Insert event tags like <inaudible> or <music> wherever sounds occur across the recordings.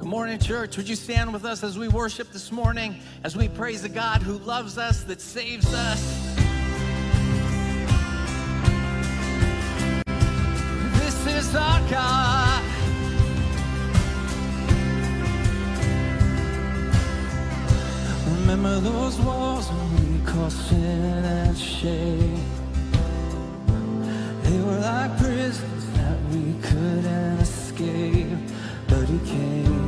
Good morning, church. Would you stand with us as we worship this morning, as we praise the God who loves us, that saves us? This is our God. Remember those walls when we caught sin and shame. They were like prisons that we couldn't escape, but He came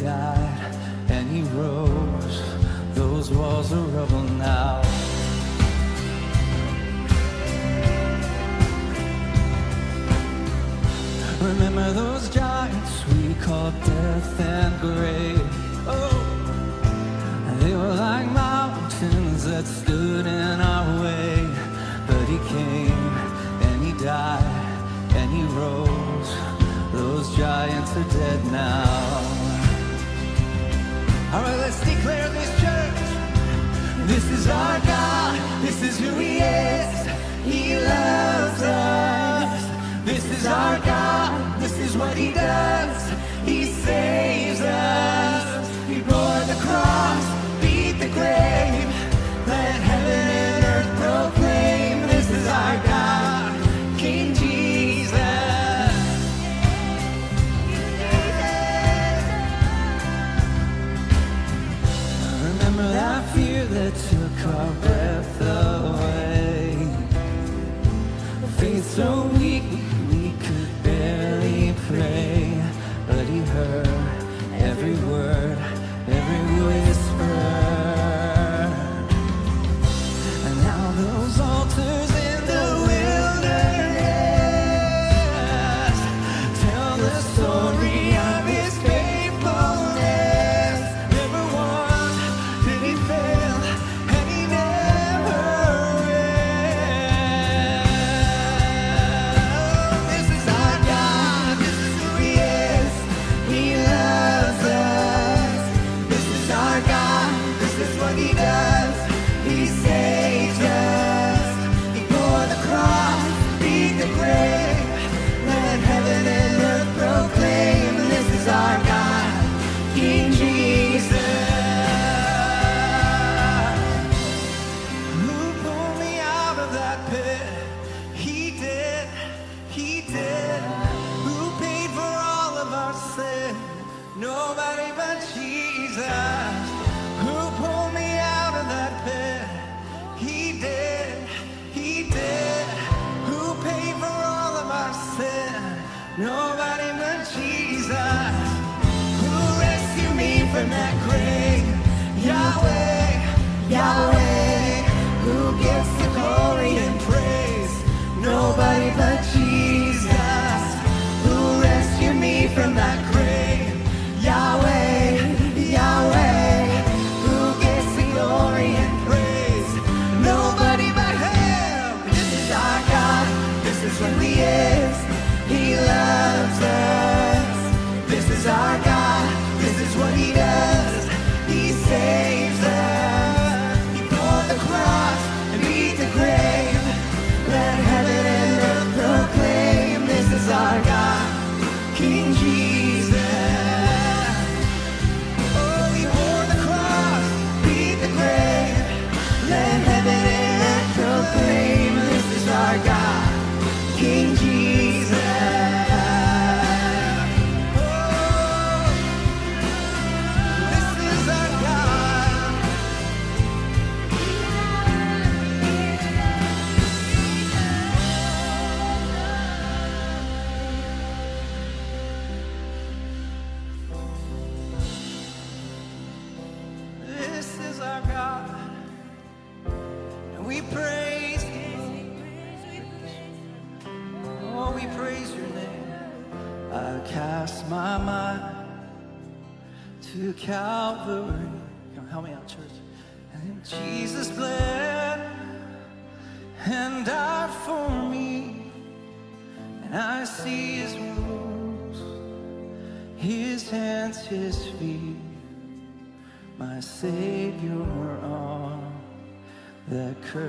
died and he rose. Those walls are rubble now. Remember those giants we called death and grave. Oh, they were like mountains that stood in our way. But he came and he died and he rose. Those giants are dead now. All right, let's declare this church. This is our God. This is who He is. He loves us. This is our God. This is what He does. He saves.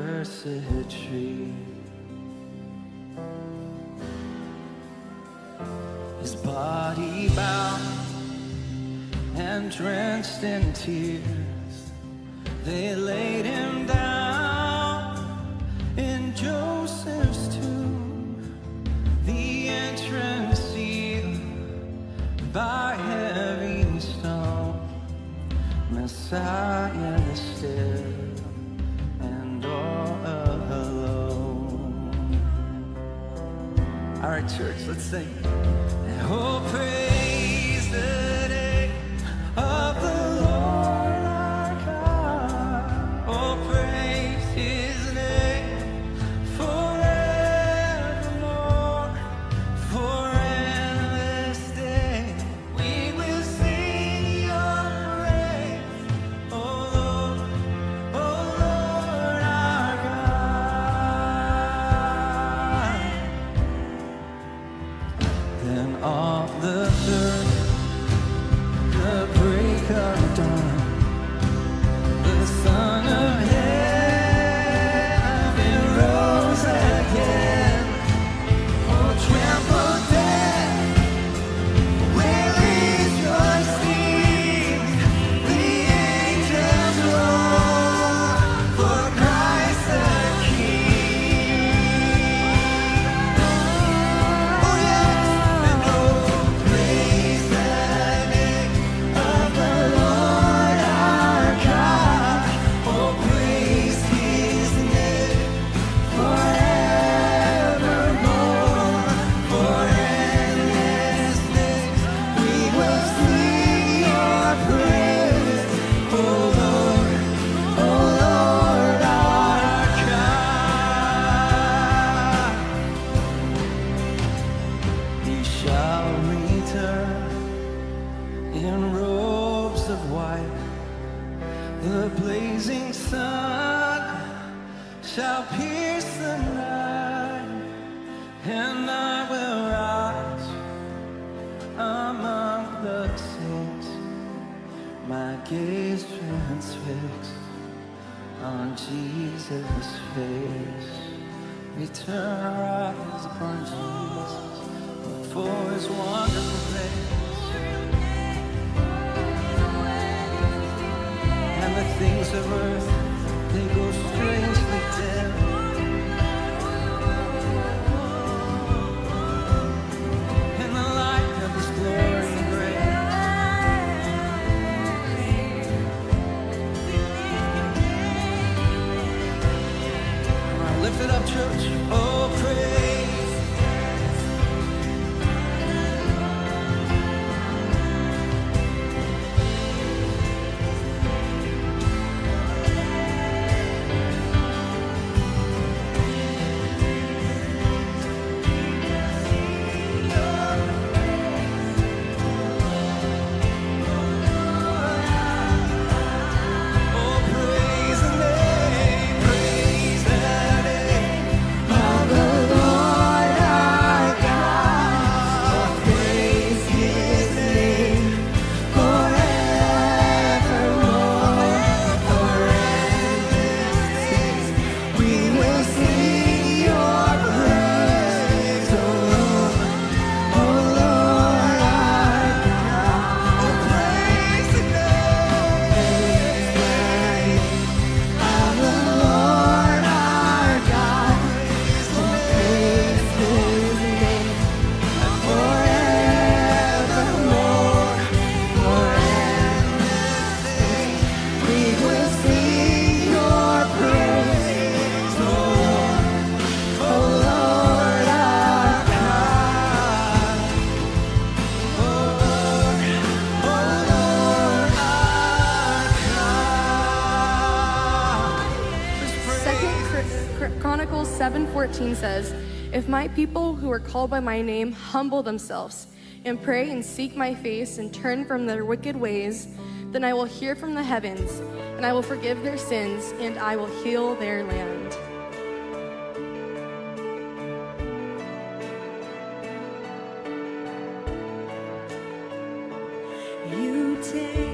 mercy tree. His body bowed and drenched in tears, they laid him down in Joseph's tomb. The entrance sealed by heavy stone, Messiah still. All right, church, let's sing. Oh, praise the transfixed on Jesus' face. We turn our eyes upon Jesus for his wonderful grace. And the things of earth, they go strangely dim. 7:14 says, "If my people who are called by my name humble themselves and pray and seek my face and turn from their wicked ways, then I will hear from the heavens and I will forgive their sins and I will heal their land." You take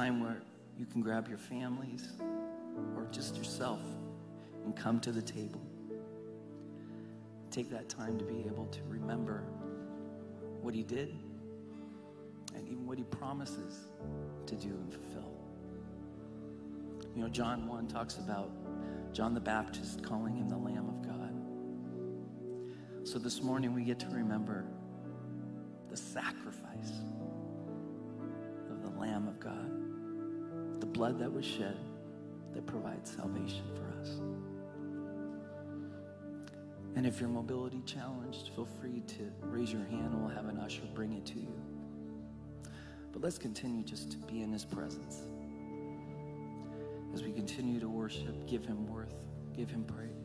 time where you can grab your families or just yourself and come to the table. Take that time to be able to remember what He did and even what He promises to do and fulfill. You know, John 1 talks about John the Baptist calling him the Lamb of God. So this morning we get to remember the sacrifice Lamb of God, the blood that was shed that provides salvation for us. And if you're mobility challenged, feel free to raise your hand and we'll have an usher bring it to you. But let's continue just to be in his presence. As we continue to worship, give him worth, give him praise.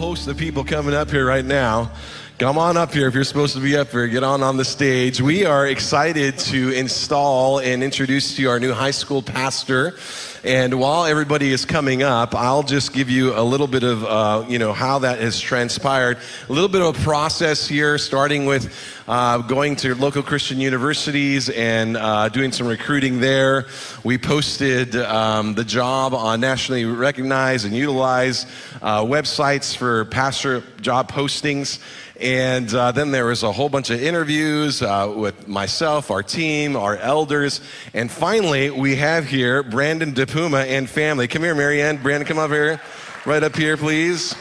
Host of people coming up here right now. Come on up here if you're supposed to be up here. Get on on the stage. We are excited to install and introduce to you our new high school pastor. And while everybody is coming up, I'll just give you a little bit of, uh, you know, how that has transpired. A little bit of a process here, starting with uh, going to local Christian universities and uh, doing some recruiting there. We posted um, the job on nationally recognized and utilized uh, websites for pastor job postings. And uh, then there was a whole bunch of interviews uh, with myself, our team, our elders. And finally, we have here Brandon DePuma and family. Come here, Marianne. Brandon, come up here. Right up here, please.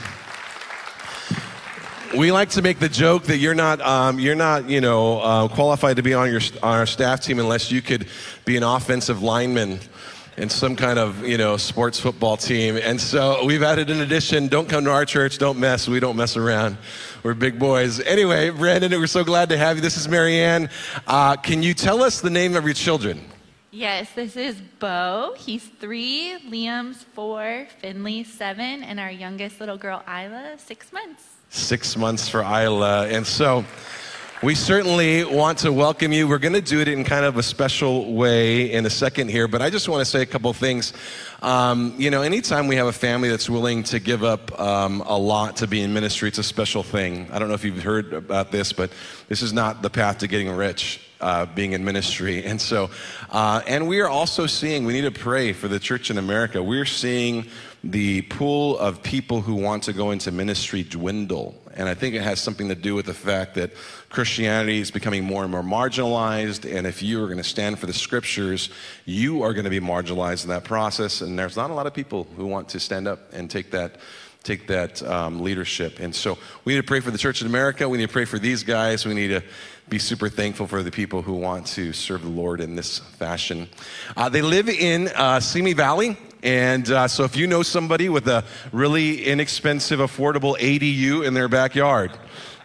We like to make the joke that you're not, um, you're not, you know, uh, qualified to be on your on our staff team unless you could be an offensive lineman in some kind of you know sports football team. And so we've added an addition. Don't come to our church. Don't mess. We don't mess around. We're big boys. Anyway, Brandon, we're so glad to have you. This is Marianne. Uh, can you tell us the name of your children? Yes, this is Bo. He's three, Liam's four, Finley seven, and our youngest little girl Isla six months. Six months for Isla, and so. We certainly want to welcome you. We're going to do it in kind of a special way in a second here, but I just want to say a couple things. Um, you know, anytime we have a family that's willing to give up um, a lot to be in ministry, it's a special thing. I don't know if you've heard about this, but this is not the path to getting rich. Uh, being in ministry. <laughs> And so, uh, and we are also seeing, we need to pray for the church in America. We're seeing the pool of people who want to go into ministry dwindle. And I think it has something to do with the fact that Christianity is becoming more and more marginalized. And if you are going to stand for the scriptures, you are going to be marginalized in that process. And there's not a lot of people who want to stand up and take that take that um, leadership. And so we need to pray for the church in America. We need to pray for these guys. We need to be super thankful for the people who want to serve the Lord in this fashion. Uh, they live in uh, Simi Valley. And uh, so if you know somebody with a really inexpensive, affordable ADU in their backyard,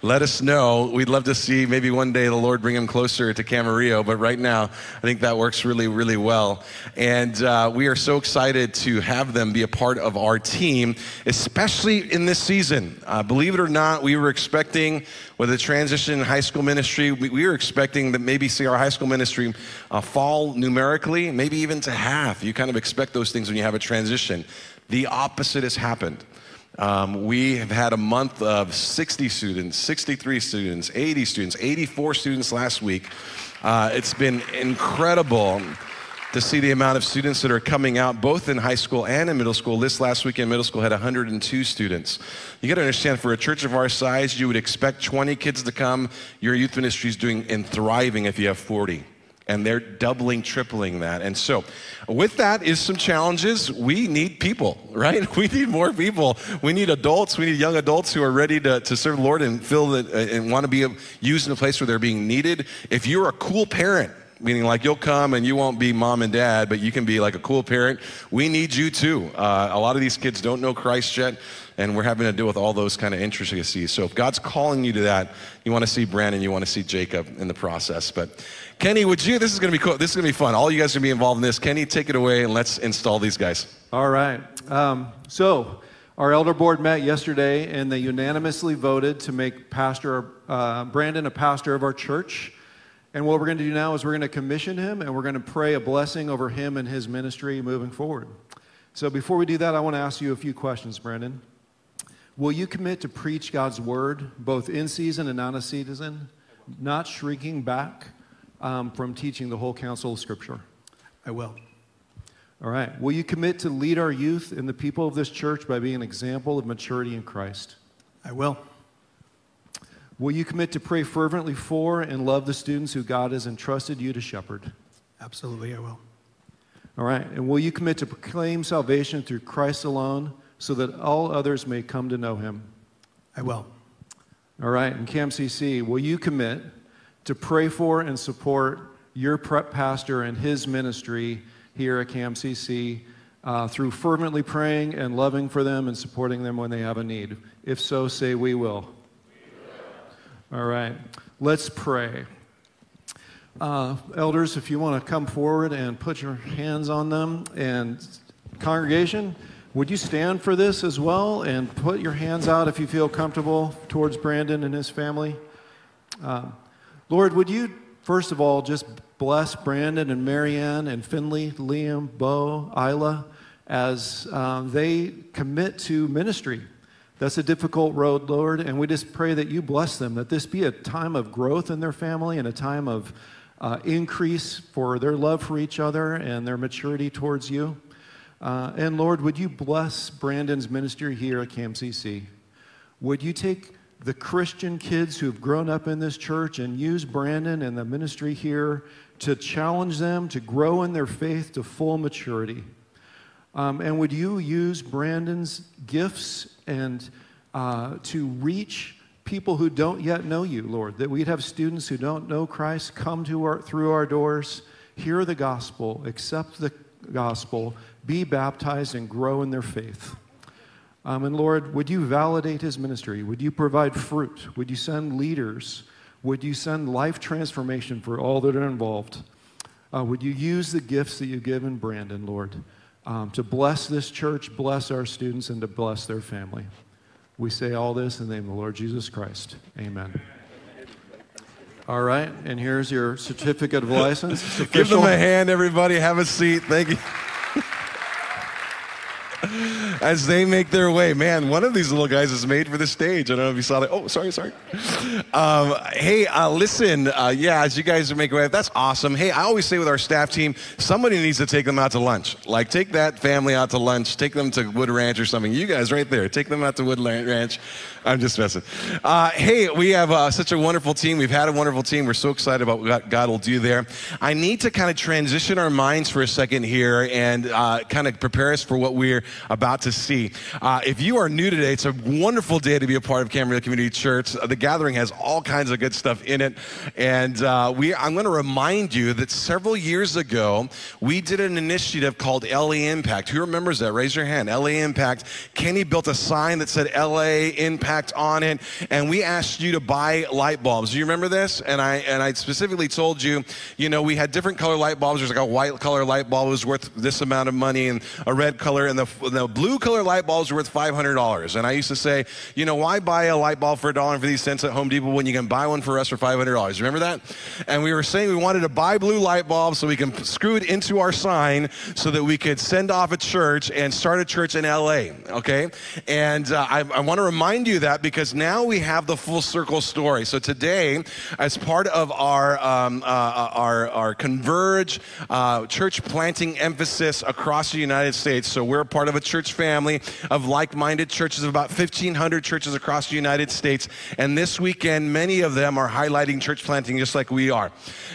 let us know. We'd love to see maybe one day the Lord bring him closer to Camarillo, but right now I think that works really, really well. And uh, we are so excited to have them be a part of our team, especially in this season. Uh, believe it or not, we were expecting with the transition in high school ministry, we, we were expecting that maybe see our high school ministry uh, fall numerically, maybe even to half. You kind of expect those things when you have a transition. The opposite has happened. Um, we have had a month of 60 students, 63 students, 80 students, 84 students last week. Uh, it's been incredible to see the amount of students that are coming out, both in high school and in middle school. This last weekend, middle school had 102 students. You got to understand, for a church of our size, you would expect 20 kids to come. Your youth ministry is doing and thriving if you have 40 and they're doubling, tripling that. And so, with that is some challenges. We need people, <laughs> right? We need more people. We need adults. We need young adults who are ready to, to serve the Lord and feel that uh, and want to be used in a place where they're being needed. If you're a cool parent, meaning like you'll come and you won't be mom and dad, but you can be like a cool parent. We need you too. Uh, a lot of these kids don't know Christ yet and we're having to deal with all those kind of intricacies. So if God's calling you to that, you want to see Brandon, you want to see Jacob in the process. But Kenny, would you? This is going to be cool. This is going to be fun. All you guys are going to be involved in this. Kenny, take it away and let's install these guys. All right. Um, so our elder board met yesterday and they unanimously voted to make Pastor uh, Brandon a pastor of our church. And what we're going to do now is we're going to commission him and we're going to pray a blessing over him and his ministry moving forward. So before we do that, I want to ask you a few questions, Brandon. Will you commit to preach God's word, both in season and out of season, not shrinking back um, from teaching the whole counsel of Scripture? I will. All right. Will you commit to lead our youth and the people of this church by being an example of maturity in Christ? I will. Will you commit to pray fervently for and love the students who God has entrusted you to shepherd? Absolutely, I will. All right. And will you commit to proclaim salvation through Christ alone? so that all others may come to know him? I will. All right, and CAMCC, will you commit to pray for and support your prep pastor and his ministry here at CAMCC uh, through fervently praying and loving for them and supporting them when they have a need? If so, say we will. All right, let's pray. Uh, elders, if you want to come forward and put your hands on them, and congregation, would you stand for this as well and put your hands out if you feel comfortable towards Brandon and his family? Um, Lord, would you, first of all, just bless Brandon and Marianne and Finley, Liam, Bo, Isla as um, they commit to ministry. That's a difficult road, Lord, and we just pray that you bless them, that this be a time of growth in their family and a time of uh, increase for their love for each other and their maturity towards you. Uh, and Lord, would you bless Brandon's ministry here at CAMCC? Would you take the Christian kids who've grown up in this church and use Brandon and the ministry here to challenge them to grow in their faith to full maturity? Um, and would you use Brandon's gifts and uh, to reach people who don't yet know you, Lord? That we'd have students who don't know Christ come to our, through our doors, hear the gospel, accept the gospel, be baptized, and grow in their faith. Um, and Lord, would you validate his ministry? Would you provide fruit? Would you send leaders? Would you send life transformation for all that are involved? Uh, would you use the gifts that you've given Brandon, Lord, um, to bless this church, bless our students, and to bless their family? We say all this in the name of the Lord Jesus Christ. Amen. All right, and here's your certificate of license. Give them a hand, everybody. Have a seat. Thank you. As they make their way, man, one of these little guys is made for the stage. I don't know if you saw that. Oh, sorry, sorry. Um, hey, uh, listen, uh, yeah, as you guys are making way, that's awesome. Hey, I always say with our staff team, somebody needs to take them out to lunch. Like, take that family out to lunch, take them to Wood Ranch or something. You guys right there, take them out to Wood Ranch. I'm just messing. Uh, hey, we have uh, such a wonderful team. We've had a wonderful team. We're so excited about what God will do there. I need to kind of transition our minds for a second here and uh, kind of prepare us for what we're about to see. Uh, if you are new today, it's a wonderful day to be a part of Camarillo Community Church. Uh, the gathering has all kinds of good stuff in it, and uh, we. I'm going to remind you that several years ago we did an initiative called LA Impact. Who remembers that? Raise your hand. LA Impact. Kenny built a sign that said LA Impact on it, and we asked you to buy light bulbs. Do you remember this? And I and I specifically told you, you know, we had different color light bulbs. There's like a white color light bulb was worth this amount of money, and a red color, and the, the blue color light bulbs were worth $500. And I used to say, you know, why buy a light bulb for a dollar and fifty cents at Home Depot when you can buy one for us for $500? Remember that? And we were saying we wanted to buy blue light bulbs so we can screw it into our sign so that we could send off a church and start a church in LA. Okay, and uh, I, I want to remind you that because now we have the full circle story. So today, as part of our um, uh, our our converge uh, church planting emphasis across the United States, so we're part of a church family of like-minded churches of about 1,500 churches across the United States, and this weekend, many of them are highlighting church planting just like we are.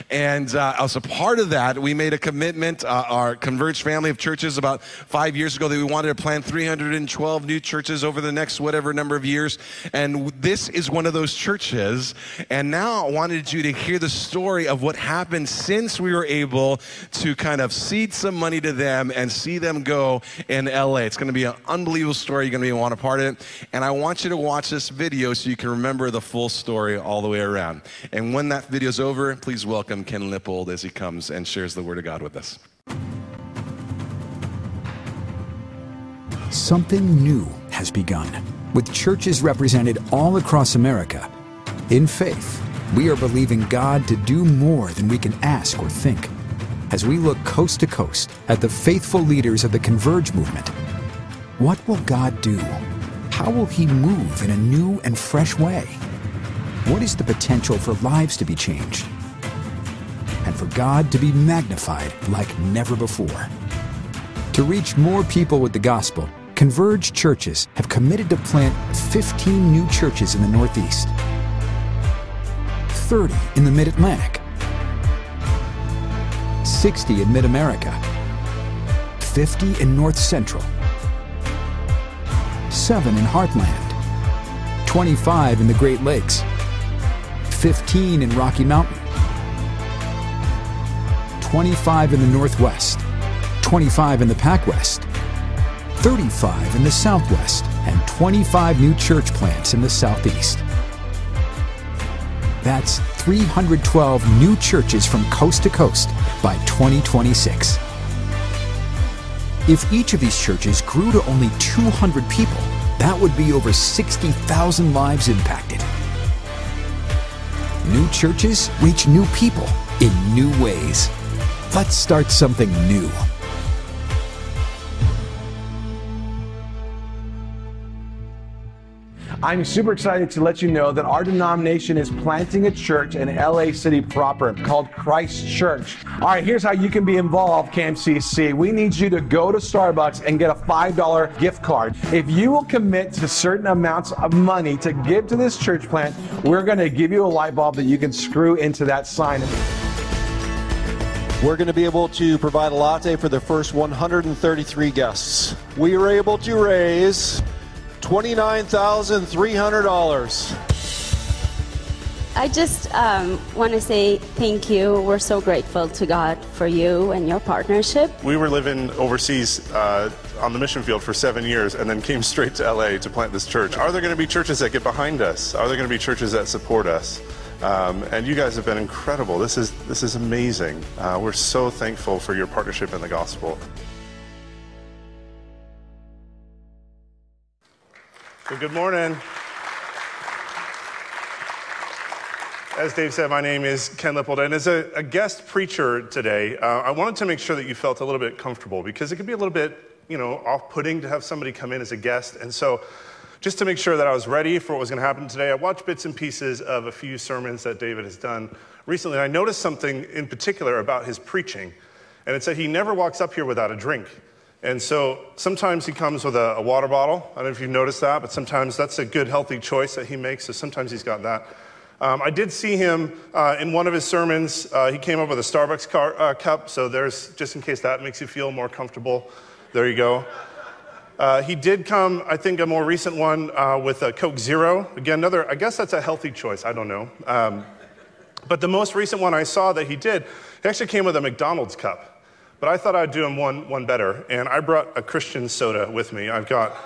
And uh, as a part of that, we made a commitment, uh, our Converge family of churches, about five years ago, that we wanted to plant 312 new churches over the next whatever number of years. And this is one of those churches. And now I wanted you to hear the story of what happened since we were able to kind of seed some money to them and see them go in LA. It's going to be an unbelievable story. You're going to be want a part of it. And I want you to watch this video so you can remember the full story all the way around. And when that video's over, please welcome Ken Lippold as he comes and shares the Word of God with us. Something new has begun, with churches represented all across America. In faith, we are believing God to do more than we can ask or think. As we look coast to coast at the faithful leaders of the Converge movement, what will God do? How will He move in a new and fresh way? What is the potential for lives to be changed? And for God to be magnified like never before? To reach more people with the gospel, Converge churches have committed to plant 15 new churches in the Northeast, 30 in the Mid Atlantic, 60 in Mid America, 50 in North Central, 7 in Heartland, 25 in the Great Lakes, 15 in Rocky Mountain, 25 in the Northwest, 25 in the Pac West, 35 in the Southwest, and 25 new church plants in the Southeast. That's 312 new churches from coast to coast by 2026. If each of these churches grew to only 200 people, that would be over 60,000 lives impacted. New churches reach new people in new ways. Let's start something new. I'm super excited to let you know that our denomination is planting a church in LA City proper called Christ Church. All right, here's how you can be involved, CAMCC. We need you to go to Starbucks and get a $5 gift card. If you will commit to certain amounts of money to give to this church plant, we're going to give you a light bulb that you can screw into that sign. We're going to be able to provide a latte for the first 133 guests. We were able to raise $29,300. I just um, want to say thank you. We're so grateful to God for you and your partnership. We were living overseas uh, on the mission field for seven years and then came straight to LA to plant this church. Are there going to be churches that get behind us? Are there going to be churches that support us? Um, and you guys have been incredible. This is this is amazing. Uh, we're so thankful for your partnership in the gospel. Good morning. As Dave said, my name is Ken Lippold, and as a, a guest preacher today, uh, I wanted to make sure that you felt a little bit comfortable because it could be a little bit, you know, off-putting to have somebody come in as a guest, and so just to make sure that I was ready for what was going to happen today, I watched bits and pieces of a few sermons that David has done recently, and I noticed something in particular about his preaching, and it said he never walks up here without a drink. And so sometimes he comes with a, a, water bottle. I don't know if you've noticed that, but sometimes that's a good, healthy choice that he makes. So sometimes he's got that. Um, I did see him uh, in one of his sermons. Uh, he came up with a Starbucks car, uh, cup. So there's, just in case that makes you feel more comfortable, there you go. Uh, he did come, I think, a more recent one uh, with a Coke Zero. Again, another, I guess that's a healthy choice. I don't know. Um, but the most recent one I saw that he did, he actually came with a McDonald's cup. But I thought I'd do them one, one better, and I brought a Christian soda with me. I've got. <laughs>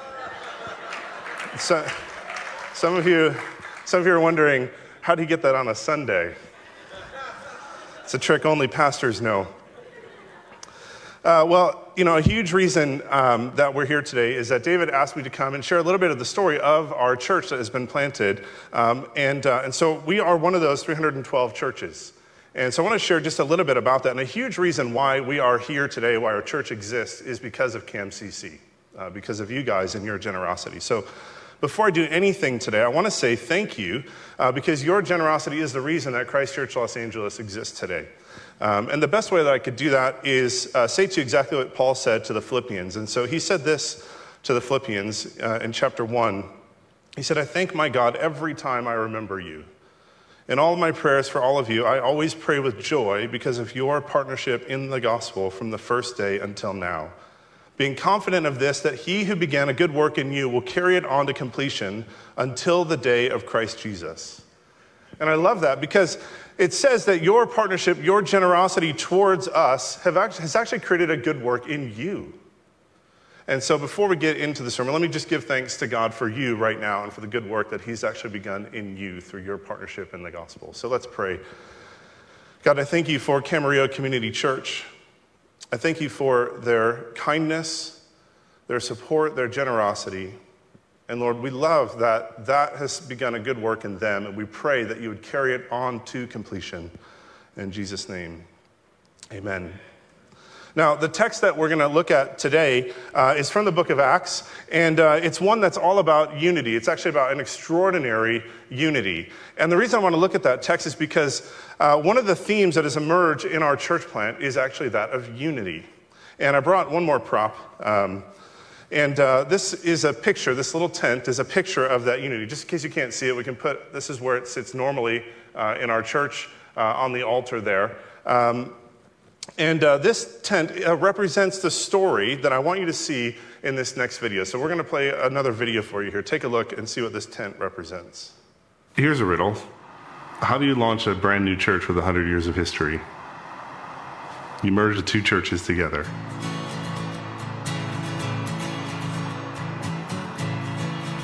So, some of you, some of you are wondering, how do you get that on a Sunday? It's a trick only pastors know. Uh, well, you know, a huge reason um, that we're here today is that David asked me to come and share a little bit of the story of our church that has been planted. Um, and, uh, and so we are one of those 312 churches. And so I want to share just a little bit about that. And a huge reason why we are here today, why our church exists, is because of CAMCC, uh, because of you guys and your generosity. So before I do anything today, I want to say thank you uh, because your generosity is the reason that Christ Church Los Angeles exists today. Um, and the best way that I could do that is uh, say to you exactly what Paul said to the Philippians. And so he said this to the Philippians uh, in chapter 1. He said, I thank my God every time I remember you. In all my prayers for all of you, I always pray with joy because of your partnership in the gospel from the first day until now. Being confident of this, that he who began a good work in you will carry it on to completion until the day of Christ Jesus. And I love that because it says that your partnership, your generosity towards us has actually created a good work in you. And so before we get into the sermon, let me just give thanks to God for you right now and for the good work that He's actually begun in you through your partnership in the gospel. So let's pray. God, I thank you for Camarillo Community Church. I thank you for their kindness, their support, their generosity. And Lord, we love that that has begun a good work in them, and we pray that you would carry it on to completion. In Jesus' name, amen. Now, the text that we're going to look at today uh, is from the book of Acts, and uh, it's one that's all about unity. It's actually about an extraordinary unity. And the reason I want to look at that text is because uh, one of the themes that has emerged in our church plant is actually that of unity. And I brought one more prop. Um, and uh, this is a picture, this little tent is a picture of that unity. Just in case you can't see it, we can put this is where it sits normally uh, in our church uh, on the altar there. Um, and uh, this tent uh, represents the story that I want you to see in this next video. So we're going to play another video for you here. Take a look and see what this tent represents. Here's a riddle How do you launch a brand new church with 100 years of history? You merge the two churches together.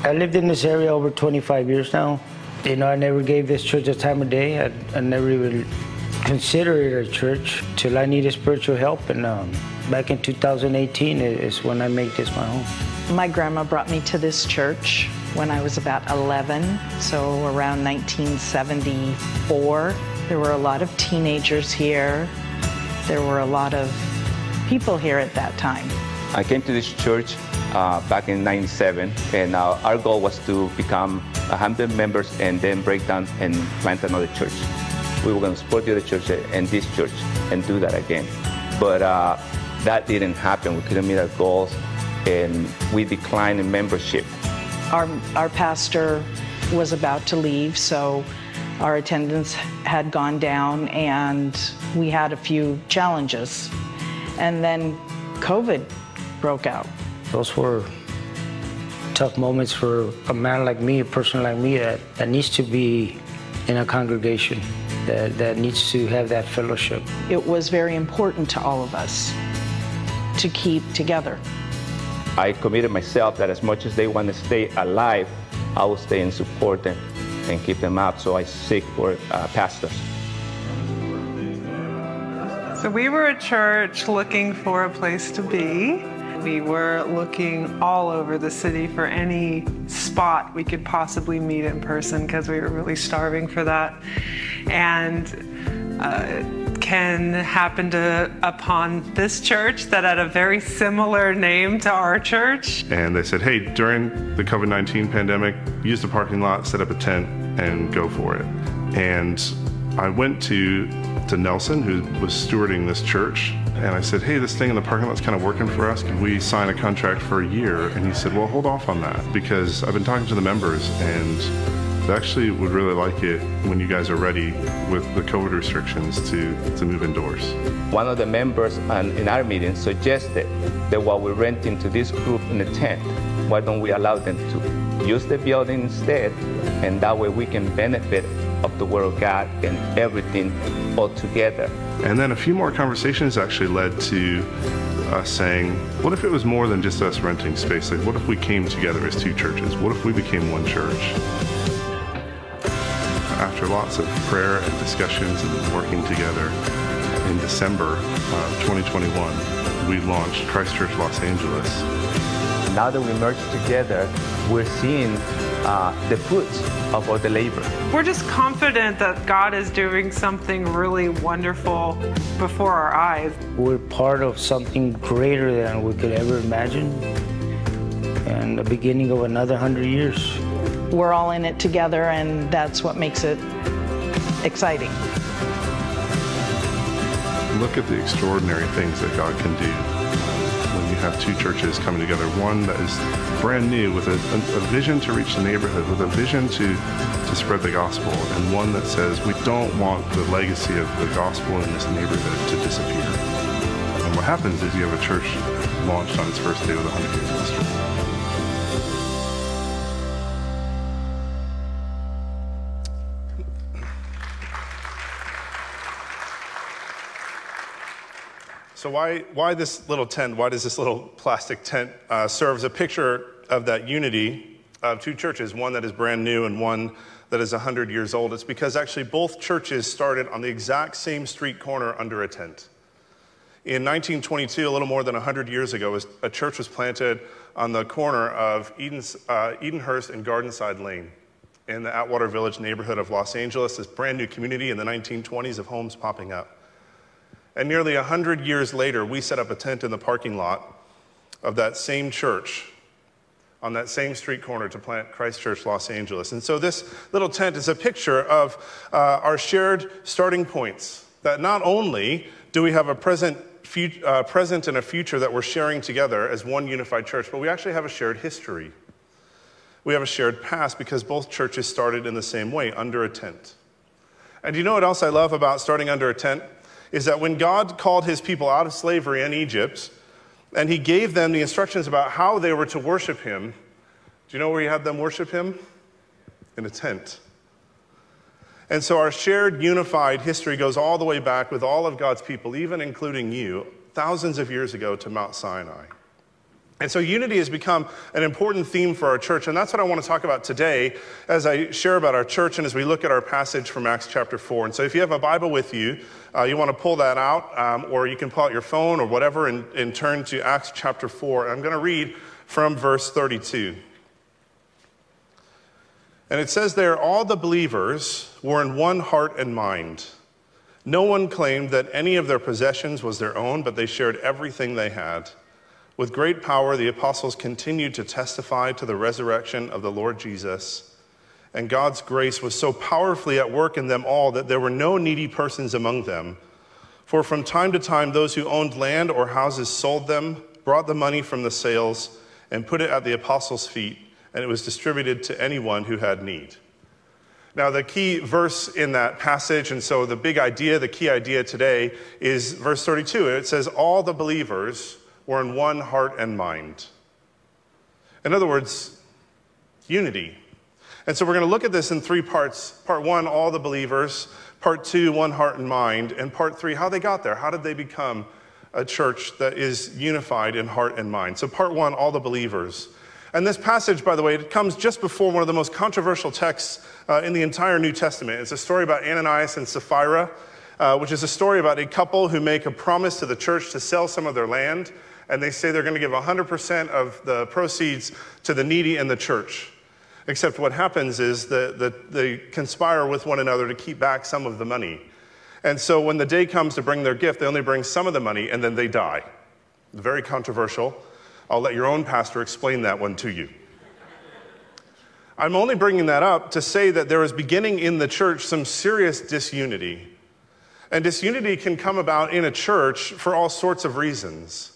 I lived in this area over 25 years now. You know, I never gave this church a time of day. I, I never even consider it a church till I needed spiritual help. And um, back in 2018 is when I make this my home. My grandma brought me to this church when I was about 11, so around 1974. There were a lot of teenagers here. There were a lot of people here at that time. I came to this church uh, back in 97 and uh, our goal was to become 100 members and then break down and plant another church. We were going to support the other church and this church and do that again. But uh, that didn't happen. We couldn't meet our goals and we declined in membership. Our, our pastor was about to leave, so our attendance had gone down and we had a few challenges. And then COVID broke out. Those were tough moments for a man like me, a person like me that, that needs to be in a congregation, that, that needs to have that fellowship. It was very important to all of us to keep together. I committed myself that as much as they want to stay alive, I will stay and support them and keep them up. So I seek for uh, pastors. So we were a church looking for a place to be. We were looking all over the city for any spot we could possibly meet in person because we were really starving for that. And uh, Ken happened to, upon this church that had a very similar name to our church. And they said, hey, during the COVID 19 pandemic, use the parking lot, set up a tent, and go for it. And I went to, to Nelson, who was stewarding this church, and I said, hey, this thing in the parking lot's kind of working for us. Can we sign a contract for a year? And he said, well, hold off on that because I've been talking to the members and they actually would really like it when you guys are ready with the COVID restrictions to, to move indoors. One of the members in our meeting suggested that while we're renting to this group in a tent, why don't we allow them to use the building instead? And that way we can benefit of the Word of God and everything all together. And then a few more conversations actually led to us saying, what if it was more than just us renting space? Like, what if we came together as two churches? What if we became one church? After lots of prayer and discussions and working together, in December uh, 2021, we launched Christ Church Los Angeles. Now that we merged together, we're seeing uh, the fruits of all the labor. We're just confident that God is doing something really wonderful before our eyes. We're part of something greater than we could ever imagine and the beginning of another hundred years. We're all in it together, and that's what makes it exciting. Look at the extraordinary things that God can do when you have two churches coming together. One that is brand new with a, a, vision to reach the neighborhood, with a vision to, to spread the gospel, and one that says we don't want the legacy of the gospel in this neighborhood to disappear. And what happens is you have a church launched on its first day with 100 years of history. So why, why this little tent? Why does this little plastic tent uh, serve as a picture of that unity of two churches, one that is brand new and one that is 100 years old? It's because actually both churches started on the exact same street corner under a tent. In 1922, a little more than 100 years ago, a church was planted on the corner of Eden's, uh, Edenhurst and Gardenside Lane in the Atwater Village neighborhood of Los Angeles, this brand new community in the 1920s of homes popping up. And nearly 100 years later, we set up a tent in the parking lot of that same church on that same street corner to plant Christ Church Los Angeles. And so this little tent is a picture of uh, our shared starting points that not only do we have a present, uh, present and a future that we're sharing together as one unified church, but we actually have a shared history. We have a shared past because both churches started in the same way, under a tent. And you know what else I love about starting under a tent? Is that when God called his people out of slavery in Egypt, and he gave them the instructions about how they were to worship him, do you know where he had them worship him? In a tent. And so our shared unified history goes all the way back with all of God's people, even including you, thousands of years ago to Mount Sinai. And so unity has become an important theme for our church, and that's what I want to talk about today as I share about our church and as we look at our passage from Acts chapter 4. And so if you have a Bible with you, uh, you want to pull that out, um, or you can pull out your phone or whatever and, and turn to Acts chapter 4. And I'm going to read from verse 32. And it says there, all the believers were in one heart and mind. No one claimed that any of their possessions was their own, but they shared everything they had. With great power, the apostles continued to testify to the resurrection of the Lord Jesus. And God's grace was so powerfully at work in them all that there were no needy persons among them. For from time to time, those who owned land or houses sold them, brought the money from the sales, and put it at the apostles' feet, and it was distributed to anyone who had need. Now, the key verse in that passage, and so the big idea, the key idea today is verse 32. It says, All the believers were in one heart and mind. In other words, unity. And so we're going to look at this in three parts. Part one, all the believers. Part two, one heart and mind. And part three, how they got there. How did they become a church that is unified in heart and mind? So, part one, all the believers. And this passage, by the way, it comes just before one of the most controversial texts uh, in the entire New Testament. It's a story about Ananias and Sapphira, uh, which is a story about a couple who make a promise to the church to sell some of their land. And they say they're going to give 100% of the proceeds to the needy and the church. Except what happens is that the, they conspire with one another to keep back some of the money. And so when the day comes to bring their gift, they only bring some of the money and then they die. Very controversial. I'll let your own pastor explain that one to you. I'm only bringing that up to say that there is beginning in the church some serious disunity. And disunity can come about in a church for all sorts of reasons.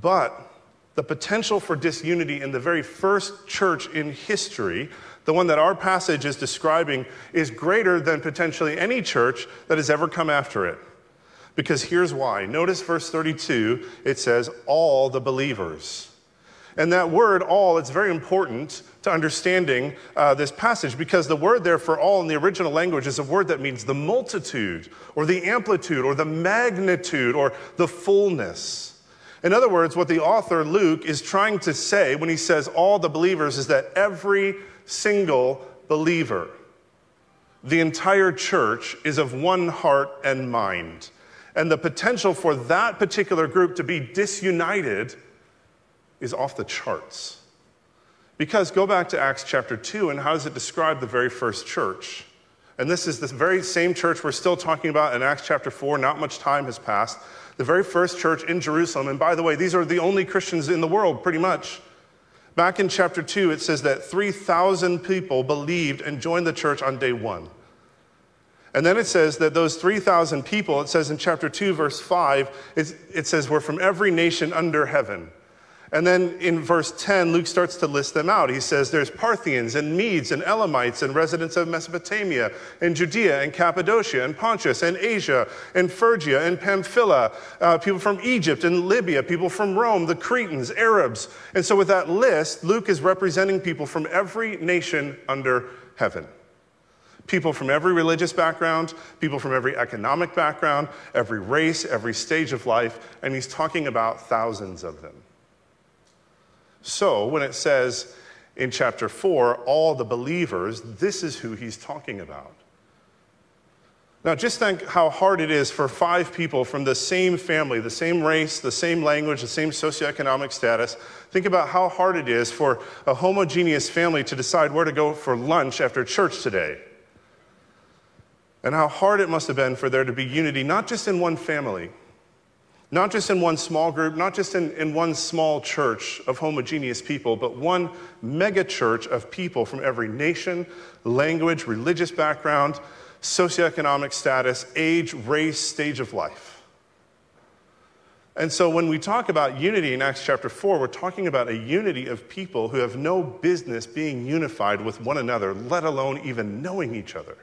But the potential for disunity in the very first church in history, the one that our passage is describing, is greater than potentially any church that has ever come after it. Because here's why. Notice verse 32, it says, all the believers. And that word, all, it's very important to understanding uh, this passage because the word there for all in the original language is a word that means the multitude or the amplitude or the magnitude or the fullness. In other words, what the author Luke is trying to say when he says all the believers is that every single believer, the entire church, is of one heart and mind. And the potential for that particular group to be disunited is off the charts. Because go back to Acts chapter 2, and how does it describe the very first church? And this is the very same church we're still talking about in Acts chapter 4. Not much time has passed. The very first church in Jerusalem. And by the way, these are the only Christians in the world, pretty much. Back in chapter 2, it says that 3,000 people believed and joined the church on day one. And then it says that those 3,000 people, it says in chapter 2, verse 5, it says, were from every nation under heaven. And then in verse 10, Luke starts to list them out. He says there's Parthians and Medes and Elamites and residents of Mesopotamia and Judea and Cappadocia and Pontus and Asia and Phrygia and Pamphylia, uh, people from Egypt and Libya, people from Rome, the Cretans, Arabs. And so with that list, Luke is representing people from every nation under heaven. People from every religious background, people from every economic background, every race, every stage of life, and he's talking about thousands of them. So when it says in chapter 4, all the believers, this is who he's talking about. Now, just think how hard it is for five people from the same family, the same race, the same language, the same socioeconomic status. Think about how hard it is for a homogeneous family to decide where to go for lunch after church today. And how hard it must have been for there to be unity, not just in one family, not just in one small group, not just in, in one small church of homogeneous people, but one mega church of people from every nation, language, religious background, socioeconomic status, age, race, stage of life. And so when we talk about unity in Acts chapter 4, we're talking about a unity of people who have no business being unified with one another, let alone even knowing each other.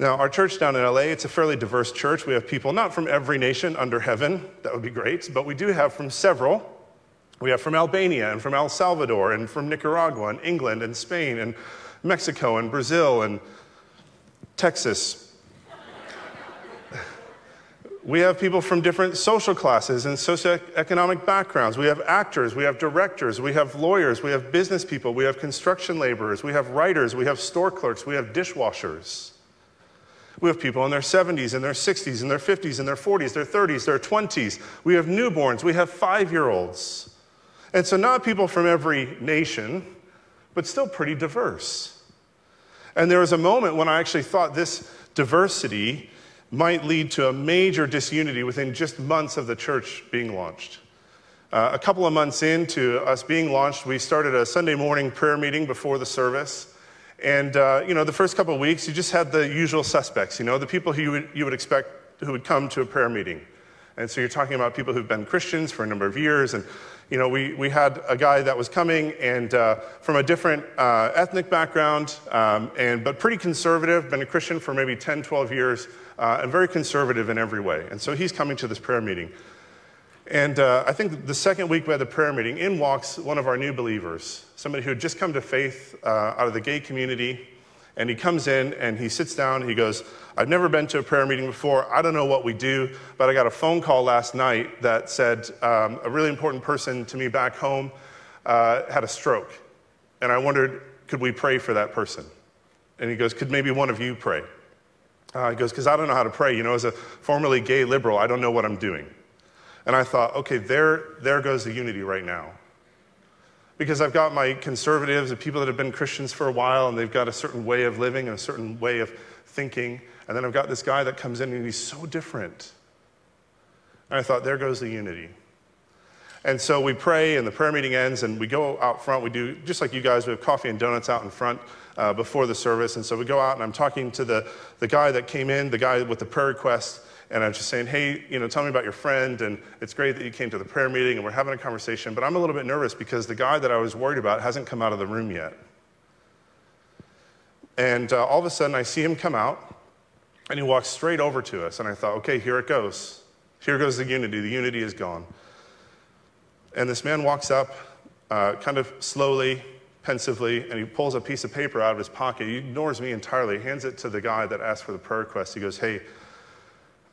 Now, our church down in LA, it's a fairly diverse church. We have people not from every nation under heaven, that would be great, but we do have from several. We have from Albania and from El Salvador and from Nicaragua and England and Spain and Mexico and Brazil and Texas. <laughs> We have people from different social classes and socioeconomic backgrounds. We have actors, we have directors, we have lawyers, we have business people, we have construction laborers, we have writers, we have store clerks, we have dishwashers. We have people in their 70s, in their 60s, in their 50s, in their 40s, their 30s, their 20s. We have newborns, we have five year olds. And so, not people from every nation, but still pretty diverse. And there was a moment when I actually thought this diversity might lead to a major disunity within just months of the church being launched. Uh, a couple of months into us being launched, we started a Sunday morning prayer meeting before the service. And, uh, you know, the first couple of weeks, you just had the usual suspects, you know, the people who you would, you would expect who would come to a prayer meeting. And so you're talking about people who've been Christians for a number of years. And, you know, we, we had a guy that was coming and uh, from a different uh, ethnic background, um, and, but pretty conservative, been a Christian for maybe 10, 12 years, uh, and very conservative in every way. And so he's coming to this prayer meeting. And uh, I think the second week we had the prayer meeting, in walks one of our new believers, somebody who had just come to faith uh, out of the gay community. And he comes in and he sits down. He goes, I've never been to a prayer meeting before. I don't know what we do, but I got a phone call last night that said um, a really important person to me back home uh, had a stroke. And I wondered, could we pray for that person? And he goes, Could maybe one of you pray? Uh, he goes, Because I don't know how to pray. You know, as a formerly gay liberal, I don't know what I'm doing. And I thought, okay, there, there goes the unity right now because I've got my conservatives and people that have been Christians for a while and they've got a certain way of living and a certain way of thinking. And then I've got this guy that comes in and he's so different. And I thought, there goes the unity. And so we pray and the prayer meeting ends and we go out front. We do, just like you guys, we have coffee and donuts out in front uh, before the service. And so we go out and I'm talking to the, the guy that came in, the guy with the prayer request and I'm just saying, hey, you know, tell me about your friend, and it's great that you came to the prayer meeting, and we're having a conversation, but I'm a little bit nervous because the guy that I was worried about hasn't come out of the room yet. And uh, all of a sudden, I see him come out, and he walks straight over to us, and I thought, okay, here it goes. Here goes the unity. The unity is gone. And this man walks up, uh, kind of slowly, pensively, and he pulls a piece of paper out of his pocket. He ignores me entirely, hands it to the guy that asked for the prayer request. He goes, hey,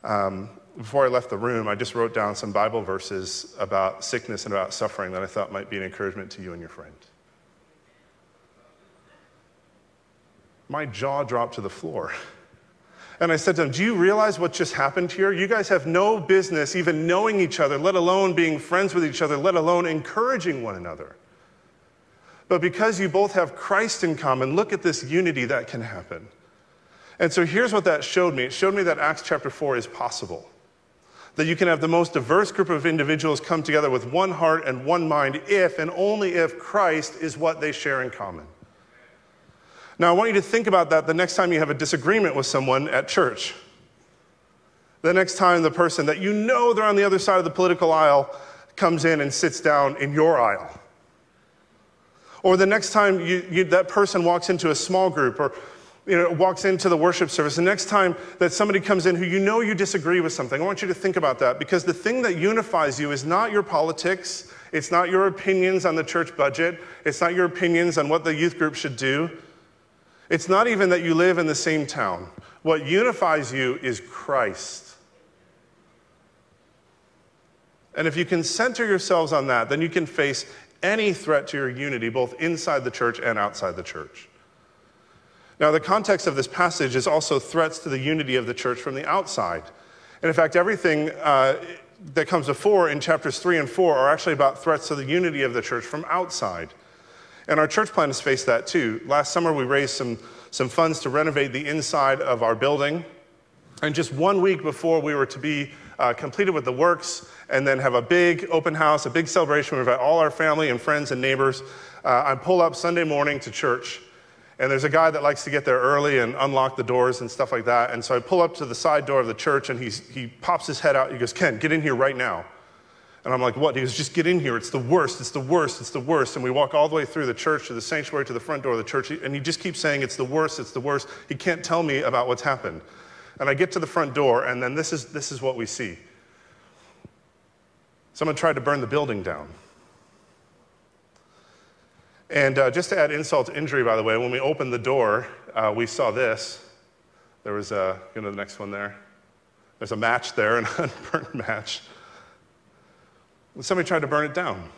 um, before I left the room, I just wrote down some Bible verses about sickness and about suffering that I thought might be an encouragement to you and your friend. My jaw dropped to the floor. And I said to him, Do you realize what just happened here? You guys have no business even knowing each other, let alone being friends with each other, let alone encouraging one another. But because you both have Christ in common, look at this unity that can happen. And so here's what that showed me it showed me that Acts chapter 4 is possible. That you can have the most diverse group of individuals come together with one heart and one mind if and only if Christ is what they share in common. Now, I want you to think about that the next time you have a disagreement with someone at church. The next time the person that you know they're on the other side of the political aisle comes in and sits down in your aisle. Or the next time you, you, that person walks into a small group or you know, walks into the worship service, the next time that somebody comes in who you know you disagree with something, I want you to think about that because the thing that unifies you is not your politics, it's not your opinions on the church budget, it's not your opinions on what the youth group should do, it's not even that you live in the same town. What unifies you is Christ. And if you can center yourselves on that, then you can face any threat to your unity, both inside the church and outside the church. Now, the context of this passage is also threats to the unity of the church from the outside. And in fact, everything uh, that comes before in chapters 3 and 4 are actually about threats to the unity of the church from outside. And our church plan has faced that too. Last summer, we raised some, some funds to renovate the inside of our building. And just one week before we were to be uh, completed with the works and then have a big open house, a big celebration, we invite all our family and friends and neighbors. Uh, I pull up Sunday morning to church and there's a guy that likes to get there early and unlock the doors and stuff like that. And so I pull up to the side door of the church and he's, he pops his head out. He goes, Ken, get in here right now. And I'm like, what? He goes, just get in here. It's the worst. It's the worst. It's the worst. And we walk all the way through the church to the sanctuary to the front door of the church. And he just keeps saying, it's the worst. It's the worst. He can't tell me about what's happened. And I get to the front door, and then this is, this is what we see. Someone tried to burn the building down. And uh, just to add insult to injury, by the way, when we opened the door, uh, we saw this. There was, a, you know, the next one there. There's a match there, an <laughs> unburnt match. Somebody tried to burn it down.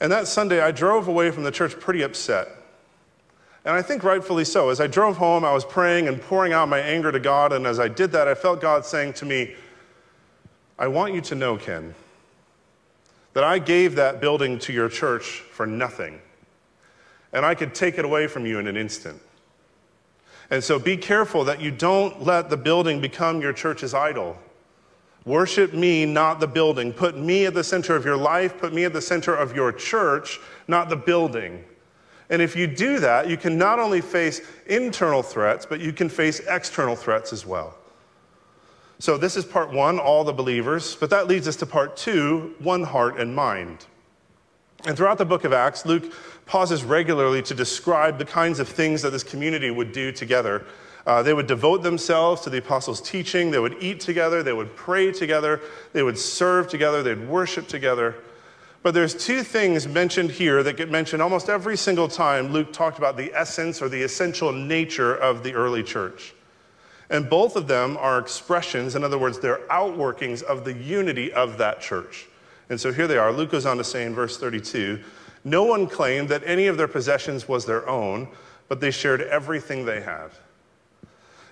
And that Sunday, I drove away from the church pretty upset. And I think rightfully so. As I drove home, I was praying and pouring out my anger to God. And as I did that, I felt God saying to me, I want you to know, Ken, that I gave that building to your church for nothing. And I could take it away from you in an instant. And so be careful that you don't let the building become your church's idol. Worship me, not the building. Put me at the center of your life. Put me at the center of your church, not the building. And if you do that, you can not only face internal threats, but you can face external threats as well. So, this is part one, all the believers. But that leads us to part two, one heart and mind. And throughout the book of Acts, Luke pauses regularly to describe the kinds of things that this community would do together uh, they would devote themselves to the apostles' teaching. They would eat together. They would pray together. They would serve together. They'd worship together. But there's two things mentioned here that get mentioned almost every single time Luke talked about the essence or the essential nature of the early church. And both of them are expressions, in other words, they're outworkings of the unity of that church. And so here they are. Luke goes on to say in verse 32 No one claimed that any of their possessions was their own, but they shared everything they had.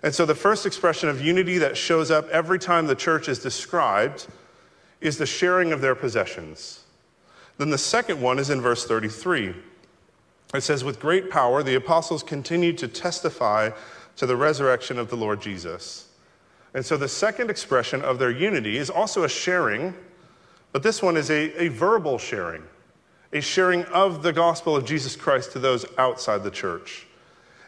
And so the first expression of unity that shows up every time the church is described is the sharing of their possessions. Then the second one is in verse 33. It says, With great power, the apostles continued to testify to the resurrection of the Lord Jesus. And so the second expression of their unity is also a sharing, but this one is a, a verbal sharing, a sharing of the gospel of Jesus Christ to those outside the church.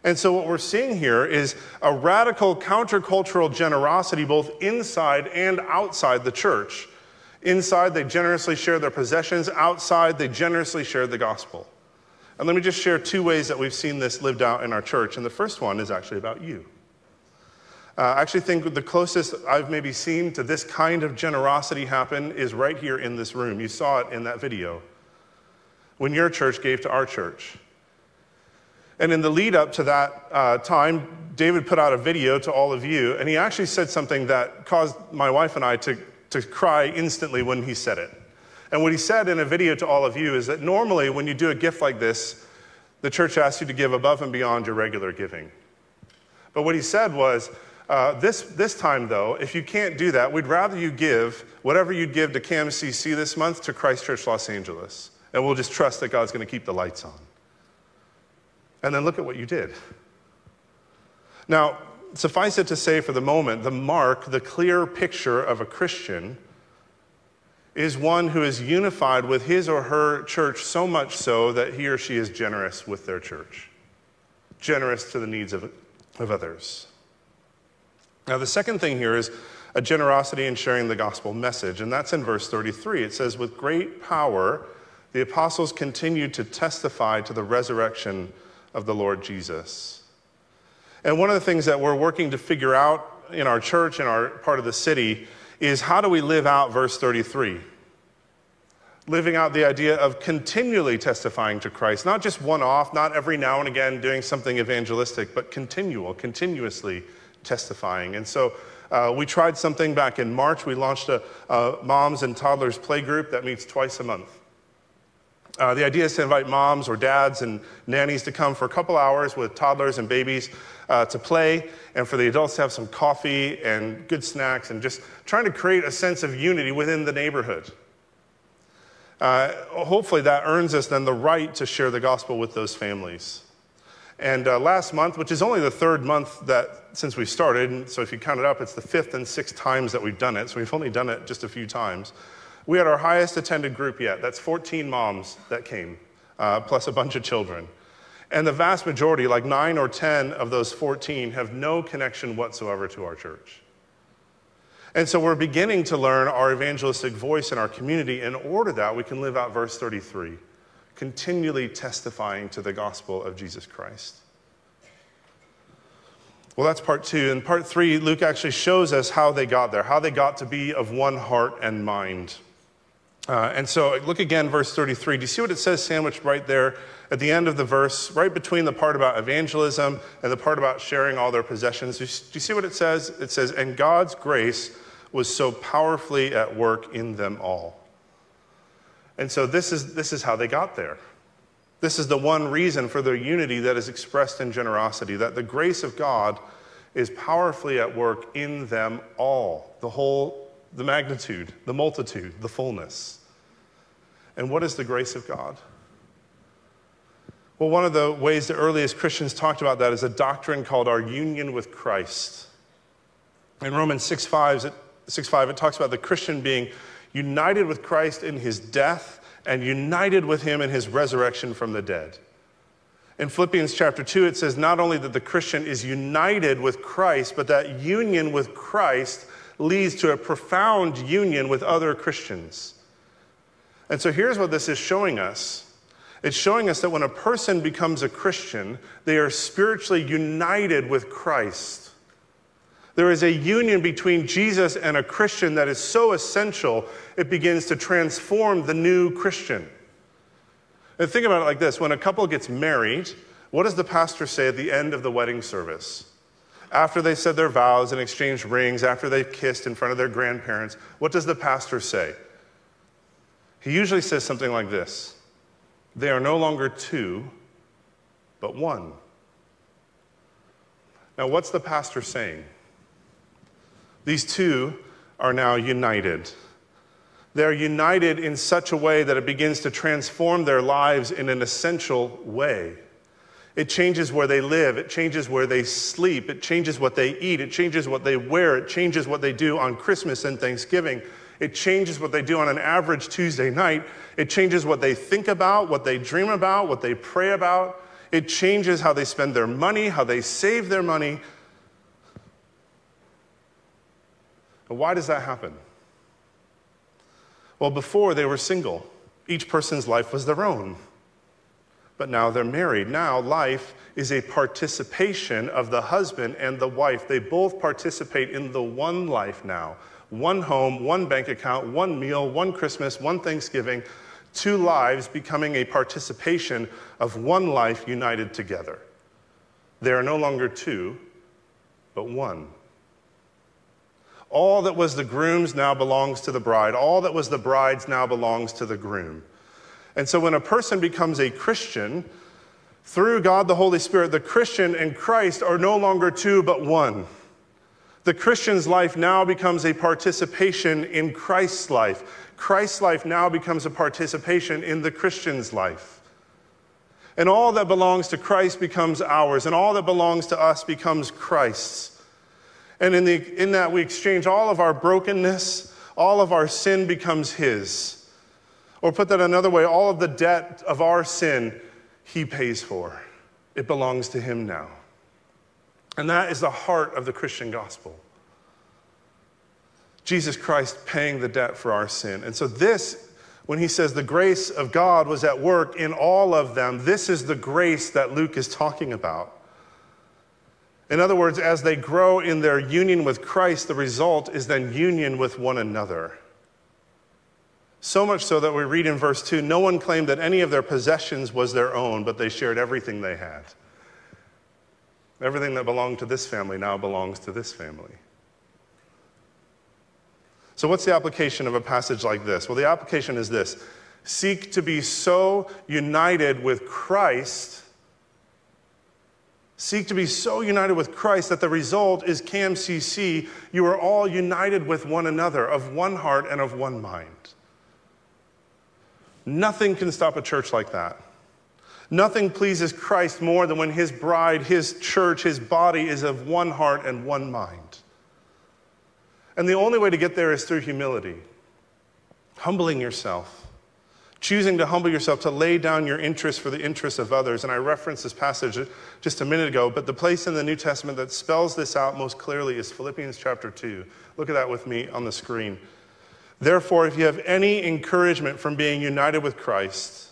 And so, what we're seeing here is a radical countercultural generosity both inside and outside the church. Inside, they generously share their possessions. Outside, they generously share the gospel. And let me just share two ways that we've seen this lived out in our church. And the first one is actually about you. Uh, I actually think the closest I've maybe seen to this kind of generosity happen is right here in this room. You saw it in that video. When your church gave to our church. And in the lead up to that uh, time, David put out a video to all of you, and he actually said something that caused my wife and I to, to cry instantly when he said it. And what he said in a video to all of you is that normally when you do a gift like this, the church asks you to give above and beyond your regular giving. But what he said was, uh, this, this time though, if you can't do that, we'd rather you give whatever you'd give to CAMCC this month to Christ Church Los Angeles. And we'll just trust that God's going to keep the lights on. And then look at what you did. Now, suffice it to say for the moment, the mark, the clear picture of a Christian, is one who is unified with his or her church so much so that he or she is generous with their church, generous to the needs of, of others. Now, the second thing here is a generosity in sharing the gospel message, and that's in verse 33. It says, With great power, the apostles continued to testify to the resurrection of the Lord Jesus. And one of the things that we're working to figure out in our church, in our part of the city, is how do we live out verse 33? Living out the idea of continually testifying to Christ, not just one off, not every now and again doing something evangelistic, but continual, continuously testifying. And so uh, we tried something back in March. We launched a, a moms and toddlers play group that meets twice a month. Uh, the idea is to invite moms or dads and nannies to come for a couple hours with toddlers and babies uh, to play, and for the adults to have some coffee and good snacks, and just trying to create a sense of unity within the neighborhood. Uh, hopefully, that earns us then the right to share the gospel with those families. And uh, last month, which is only the third month that since we started, and so if you count it up, it's the fifth and sixth times that we've done it. So we've only done it just a few times. We had our highest attended group yet. That's 14 moms that came, uh, plus a bunch of children. And the vast majority, like nine or 10 of those 14, have no connection whatsoever to our church. And so we're beginning to learn our evangelistic voice in our community in order that we can live out verse 33, continually testifying to the gospel of Jesus Christ. Well, that's part two. In part three, Luke actually shows us how they got there, how they got to be of one heart and mind. Uh, and so look again, verse 33. Do you see what it says sandwiched right there at the end of the verse, right between the part about evangelism and the part about sharing all their possessions? Do you, see what it says? It says, And God's grace was so powerfully at work in them all. And so this is, this is how they got there. This is the one reason for their unity that is expressed in generosity, that the grace of God is powerfully at work in them all, the whole, the magnitude, the multitude, the fullness. And what is the grace of God? Well, one of the ways the earliest Christians talked about that is a doctrine called our union with Christ. In Romans 6 5, it, 6, 5, it talks about the Christian being united with Christ in his death and united with him in his resurrection from the dead. In Philippians chapter 2, it says not only that the Christian is united with Christ, but that union with Christ leads to a profound union with other Christians. And so here's what this is showing us it's showing us that when a person becomes a Christian, they are spiritually united with Christ. There is a union between Jesus and a Christian that is so essential, it begins to transform the new Christian. And think about it like this when a couple gets married, what does the pastor say at the end of the wedding service? After they said their vows and exchanged rings, after they've kissed in front of their grandparents, what does the pastor say? He usually says something like this They are no longer two, but one. Now, what's the pastor saying? These two are now united. They're united in such a way that it begins to transform their lives in an essential way. It changes where they live, it changes where they sleep, it changes what they eat, it changes what they wear, it changes what they do on Christmas and Thanksgiving. It changes what they do on an average Tuesday night. It changes what they think about, what they dream about, what they pray about. It changes how they spend their money, how they save their money. But why does that happen? Well, before they were single, each person's life was their own. But now they're married. Now life is a participation of the husband and the wife. They both participate in the one life now one home, one bank account, one meal, one Christmas, one Thanksgiving, two lives becoming a participation of one life united together. They are no longer two, but one. All that was the groom's now belongs to the bride. All that was the bride's now belongs to the groom. And so when a person becomes a Christian, through God the Holy Spirit, the Christian and Christ are no longer two, but one. The Christian's life now becomes a participation in Christ's life. Christ's life now becomes a participation in the Christian's life. And all that belongs to Christ becomes ours, and all that belongs to us becomes Christ's. And in, the, in that, we exchange all of our brokenness, all of our sin becomes His. Or put that another way, all of the debt of our sin, He pays for. It belongs to Him now. And that is the heart of the Christian gospel. Jesus Christ paying the debt for our sin. And so, this, when he says the grace of God was at work in all of them, this is the grace that Luke is talking about. In other words, as they grow in their union with Christ, the result is then union with one another. So much so that we read in verse 2 no one claimed that any of their possessions was their own, but they shared everything they had. Everything that belonged to this family now belongs to this family. So, what's the application of a passage like this? Well, the application is this seek to be so united with Christ, seek to be so united with Christ that the result is CamCC, you are all united with one another, of one heart and of one mind. Nothing can stop a church like that. Nothing pleases Christ more than when his bride, his church, his body is of one heart and one mind. And the only way to get there is through humility, humbling yourself, choosing to humble yourself, to lay down your interests for the interests of others. And I referenced this passage just a minute ago, but the place in the New Testament that spells this out most clearly is Philippians chapter 2. Look at that with me on the screen. Therefore, if you have any encouragement from being united with Christ,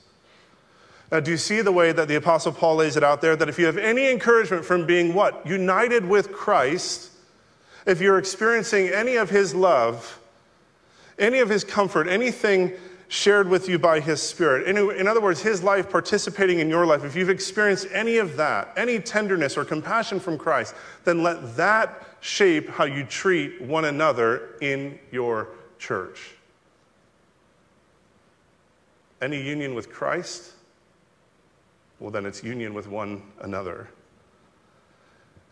Now, do you see the way that the Apostle Paul lays it out there? That if you have any encouragement from being what? United with Christ, if you're experiencing any of his love, any of his comfort, anything shared with you by his spirit, in, in other words, his life participating in your life, if you've experienced any of that, any tenderness or compassion from Christ, then let that shape how you treat one another in your church. Any union with Christ? Well, then it's union with one another.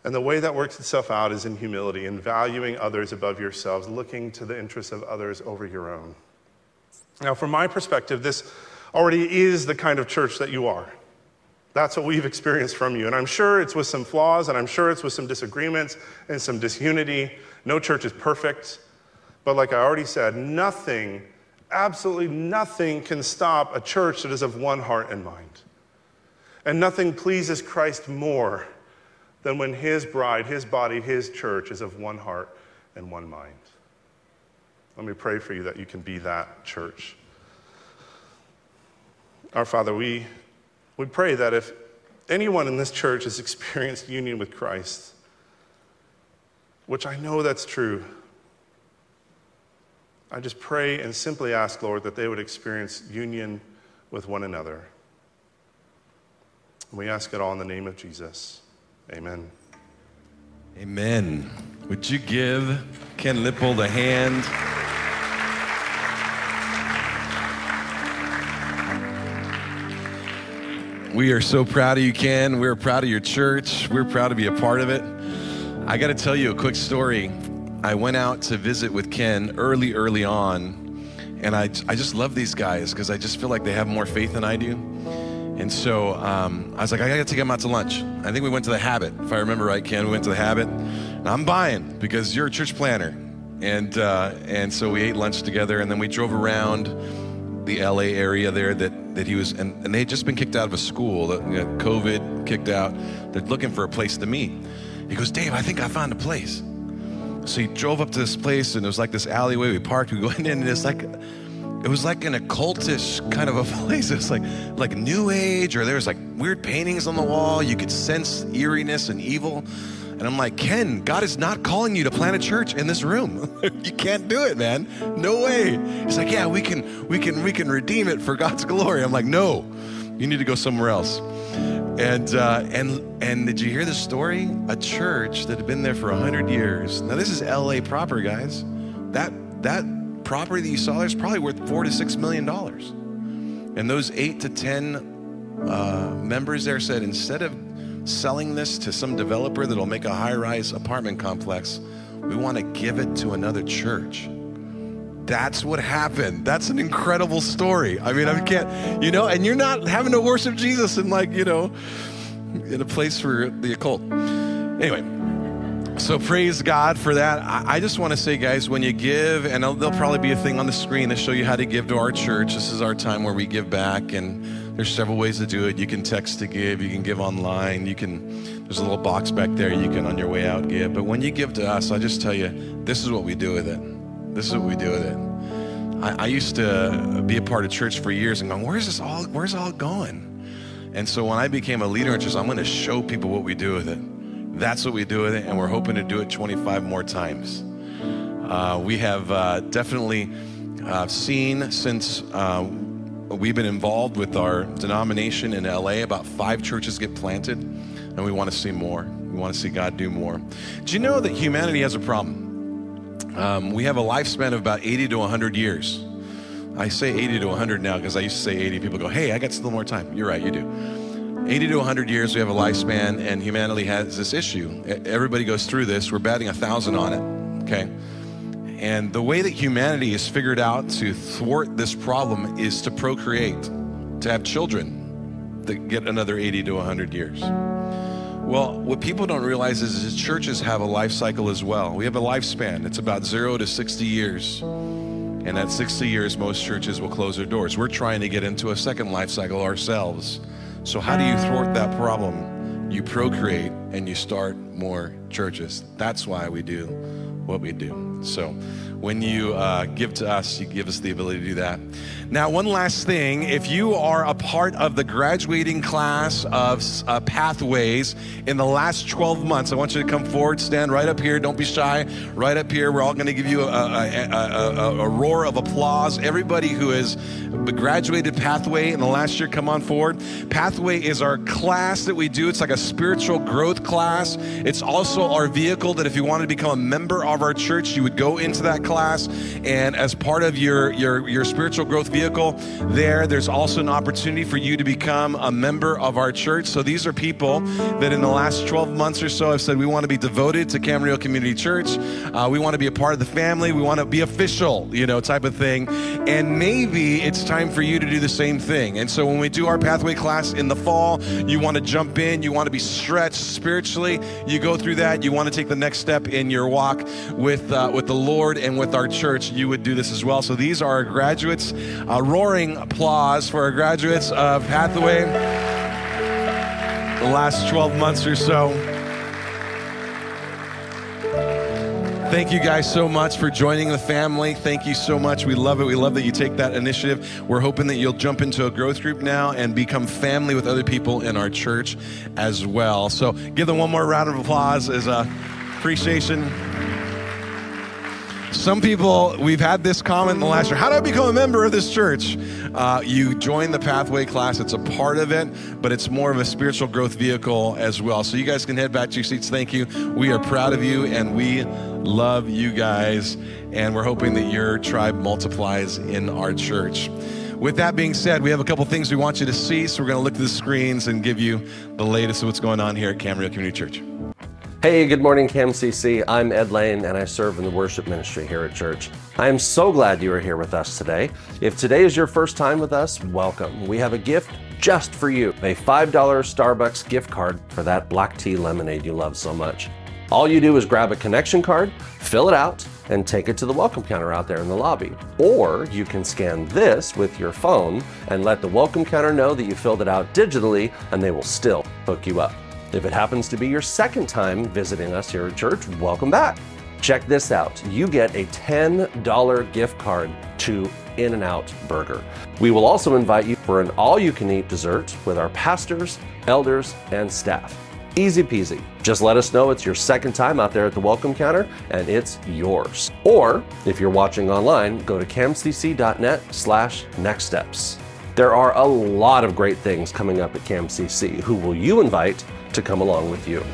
And the way that works itself out is in humility, in valuing others above yourselves, looking to the interests of others over your own. Now, from my perspective, this already is the kind of church that you are. That's what we've experienced from you. And I'm sure it's with some flaws, and I'm sure it's with some disagreements and some disunity. No church is perfect. But like I already said, nothing, absolutely nothing can stop a church that is of one heart and mind. And nothing pleases Christ more than when his bride, his body, his church is of one heart and one mind. Let me pray for you that you can be that church. Our Father, we, we pray that if anyone in this church has experienced union with Christ, which I know that's true, I just pray and simply ask, Lord, that they would experience union with one another. We ask it all in the name of Jesus. Amen. Amen. Would you give Ken Lippold a hand? We are so proud of you, Ken. We're proud of your church. We're proud to be a part of it. I got to tell you a quick story. I went out to visit with Ken early, early on, and I, I just love these guys because I just feel like they have more faith than I do. And so um, I was like, I gotta take him out to lunch. I think we went to the Habit, if I remember right, Ken. We went to the Habit. And I'm buying because you're a church planner, and uh, and so we ate lunch together, and then we drove around the LA area there that that he was, and, and they had just been kicked out of a school. That, you know, COVID kicked out. They're looking for a place to meet. He goes, Dave, I think I found a place. So he drove up to this place, and it was like this alleyway. We parked. We go <laughs> in, and it's like it was like an occultish kind of a <laughs> place. It was like like new age, or there was like weird paintings on the wall. You could sense eeriness and evil. And I'm like, Ken, God is not calling you to plant a church in this room. <laughs> you can't do it, man. No way. He's like, yeah, we can, we can, we can redeem it for God's glory. I'm like, no, you need to go somewhere else. And uh, and and did you hear the story? A church that had been there for hundred years. Now this is L.A. proper, guys. That that property that you saw there is probably worth four to six million dollars. And those eight to ten uh, members there said instead of selling this to some developer that'll make a high-rise apartment complex, we want to give it to another church. That's what happened. That's an incredible story. I mean, I can't, you know, and you're not having to worship Jesus in like, you know, in a place for the occult. Anyway, so praise God for that. I, just want to say, guys, when you give, and there'll, there'll probably be a thing on the screen to show you how to give to our church. This is our time where we give back, and there's several ways to do it. You can text to give, you can give online, you can. There's a little box back there you can on your way out give. But when you give to us, I just tell you, this is what we do with it. This is what we do with it. I, I used to be a part of church for years and going, where's this all? Where's all going? And so when I became a leader in church, I'm going to show people what we do with it. That's what we do with it, and we're hoping to do it 25 more times. Uh, we have uh, definitely uh, seen since uh, we've been involved with our denomination in LA, about five churches get planted, and we want to see more. We want to see God do more. Do you know that humanity has a problem? Um, we have a lifespan of about 80 to 100 years. I say 80 to 100 now because I used to say 80. People go, hey, I got still more time. You're right, you do. 80 to 100 years, we have a lifespan, and humanity has this issue. Everybody goes through this. We're batting a thousand on it, okay? And the way that humanity has figured out to thwart this problem is to procreate, to have children that get another 80 to 100 years. Well, what people don't realize is, is churches have a life cycle as well. We have a lifespan. It's about zero to 60 years. And at 60 years, most churches will close their doors. We're trying to get into a second life cycle ourselves So, how do you thwart that problem? You procreate and you start more churches. That's why we do what we do. So, when you uh, give to us, you give us the ability to do that. Now, one last thing if you are a part of the graduating class of uh, Pathways in the last 12 months, I want you to come forward, stand right up here. Don't be shy. Right up here. We're all going to give you a, a, a, a, roar of applause. Everybody who has graduated Pathway in the last year, come on forward. Pathway is our class that we do, it's like a spiritual growth class. It's also our vehicle that if you wanted to become a member of our church, you would go into that class. And as part of your, your, your spiritual growth vehicle, there, there's also an opportunity for you to become a member of our church. So these are people that in the last 12 months or so have said, we want to be devoted to Camarillo Community Church. Uh, we want to be a part of the family. We want to be official, you know, type of thing. And maybe it's time for you to do the same thing. And so when we do our pathway class in the fall, you want to jump in, you want to be stretched spiritually, you go through that, you want to take the next step in your walk with uh, with the Lord and with our church, you would do this as well. So these are our graduates. A roaring applause for our graduates of Pathway. The last 12 months or so. Thank you guys so much for joining the family. Thank you so much. We love it. We love that you take that initiative. We're hoping that you'll jump into a growth group now and become family with other people in our church as well. So give them one more round of applause as a appreciation. Some people, we've had this comment in the last year How do I become a member of this church? Uh, you join the Pathway class, it's a part of it, but it's more of a spiritual growth vehicle as well. So you guys can head back to your seats. Thank you. We are proud of you and we love you guys. And we're hoping that your tribe multiplies in our church. With that being said, we have a couple things we want you to see. So we're going to look at the screens and give you the latest of what's going on here at Camarillo Community Church. Hey, good morning, CamCC. I'm Ed Lane, and I serve in the worship ministry here at church. I am so glad you are here with us today. If today is your first time with us, welcome. We have a gift just for you a $5 Starbucks gift card for that black tea lemonade you love so much. All you do is grab a connection card, fill it out, and take it to the welcome counter out there in the lobby. Or you can scan this with your phone and let the welcome counter know that you filled it out digitally, and they will still hook you up. If it happens to be your second time visiting us here at church, welcome back. Check this out. You get a $10 gift card to In N Out Burger. We will also invite you for an all you can eat dessert with our pastors, elders, and staff. Easy peasy. Just let us know it's your second time out there at the welcome counter and it's yours. Or if you're watching online, go to camcc.net slash next steps. There are a lot of great things coming up at CamCC. Who will you invite to come along with you?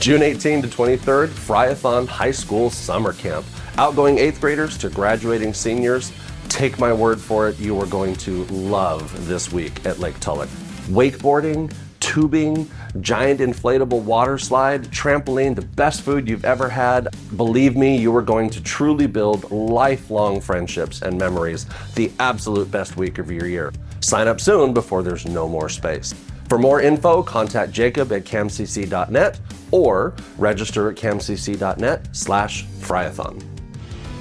June 18 to 23rd, Fryathon High School Summer Camp. Outgoing eighth graders to graduating seniors. Take my word for it, you are going to love this week at Lake Tulloch. Wakeboarding, tubing, giant inflatable water slide, trampoline, the best food you've ever had. Believe me, you are going to truly build lifelong friendships and memories. The absolute best week of your year. Sign up soon before there's no more space. For more info, contact Jacob at camcc.net or register at camcc.net slash fryathon.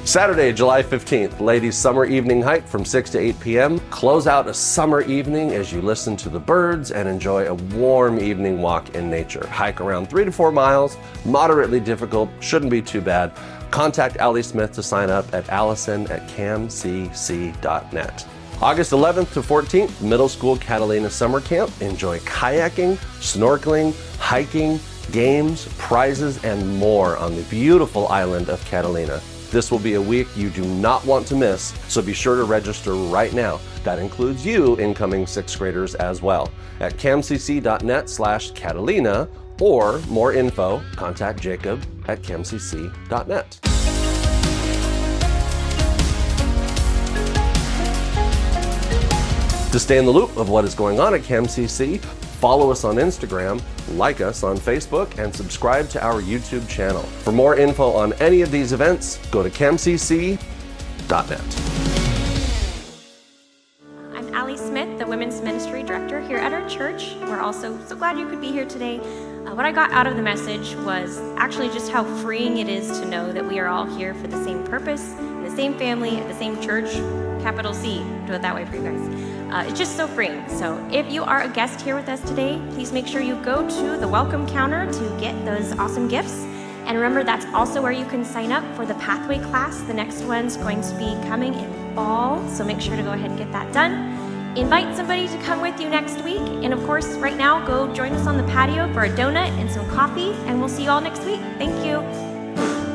Saturday, July 15th, ladies' summer evening hike from 6 to 8 p.m. Close out a summer evening as you listen to the birds and enjoy a warm evening walk in nature. Hike around three to four miles, moderately difficult, shouldn't be too bad. Contact Allie Smith to sign up at allison at camcc.net. August 11th to 14th, Middle School Catalina Summer Camp. Enjoy kayaking, snorkeling, hiking, games, prizes, and more on the beautiful island of Catalina. This will be a week you do not want to miss, so be sure to register right now. That includes you, incoming sixth graders, as well. At camcc.net slash Catalina, or more info, contact Jacob at camcc.net. To stay in the loop of what is going on at CamCC, follow us on Instagram, like us on Facebook, and subscribe to our YouTube channel. For more info on any of these events, go to camcc.net. I'm Allie Smith, the Women's Ministry Director here at our church. We're also so glad you could be here today. Uh, what I got out of the message was actually just how freeing it is to know that we are all here for the same purpose, the same family, the same church, capital C, do it that way for you guys. Uh, it's just so freeing. So if you are a guest here with us today, please make sure you go to the welcome counter to get those awesome gifts. And remember, that's also where you can sign up for the Pathway class. The next one's going to be coming in fall, so make sure to go ahead and get that done. Invite somebody to come with you next week. And of course, right now, go join us on the patio for a donut and some coffee, and we'll see you all next week. Thank you.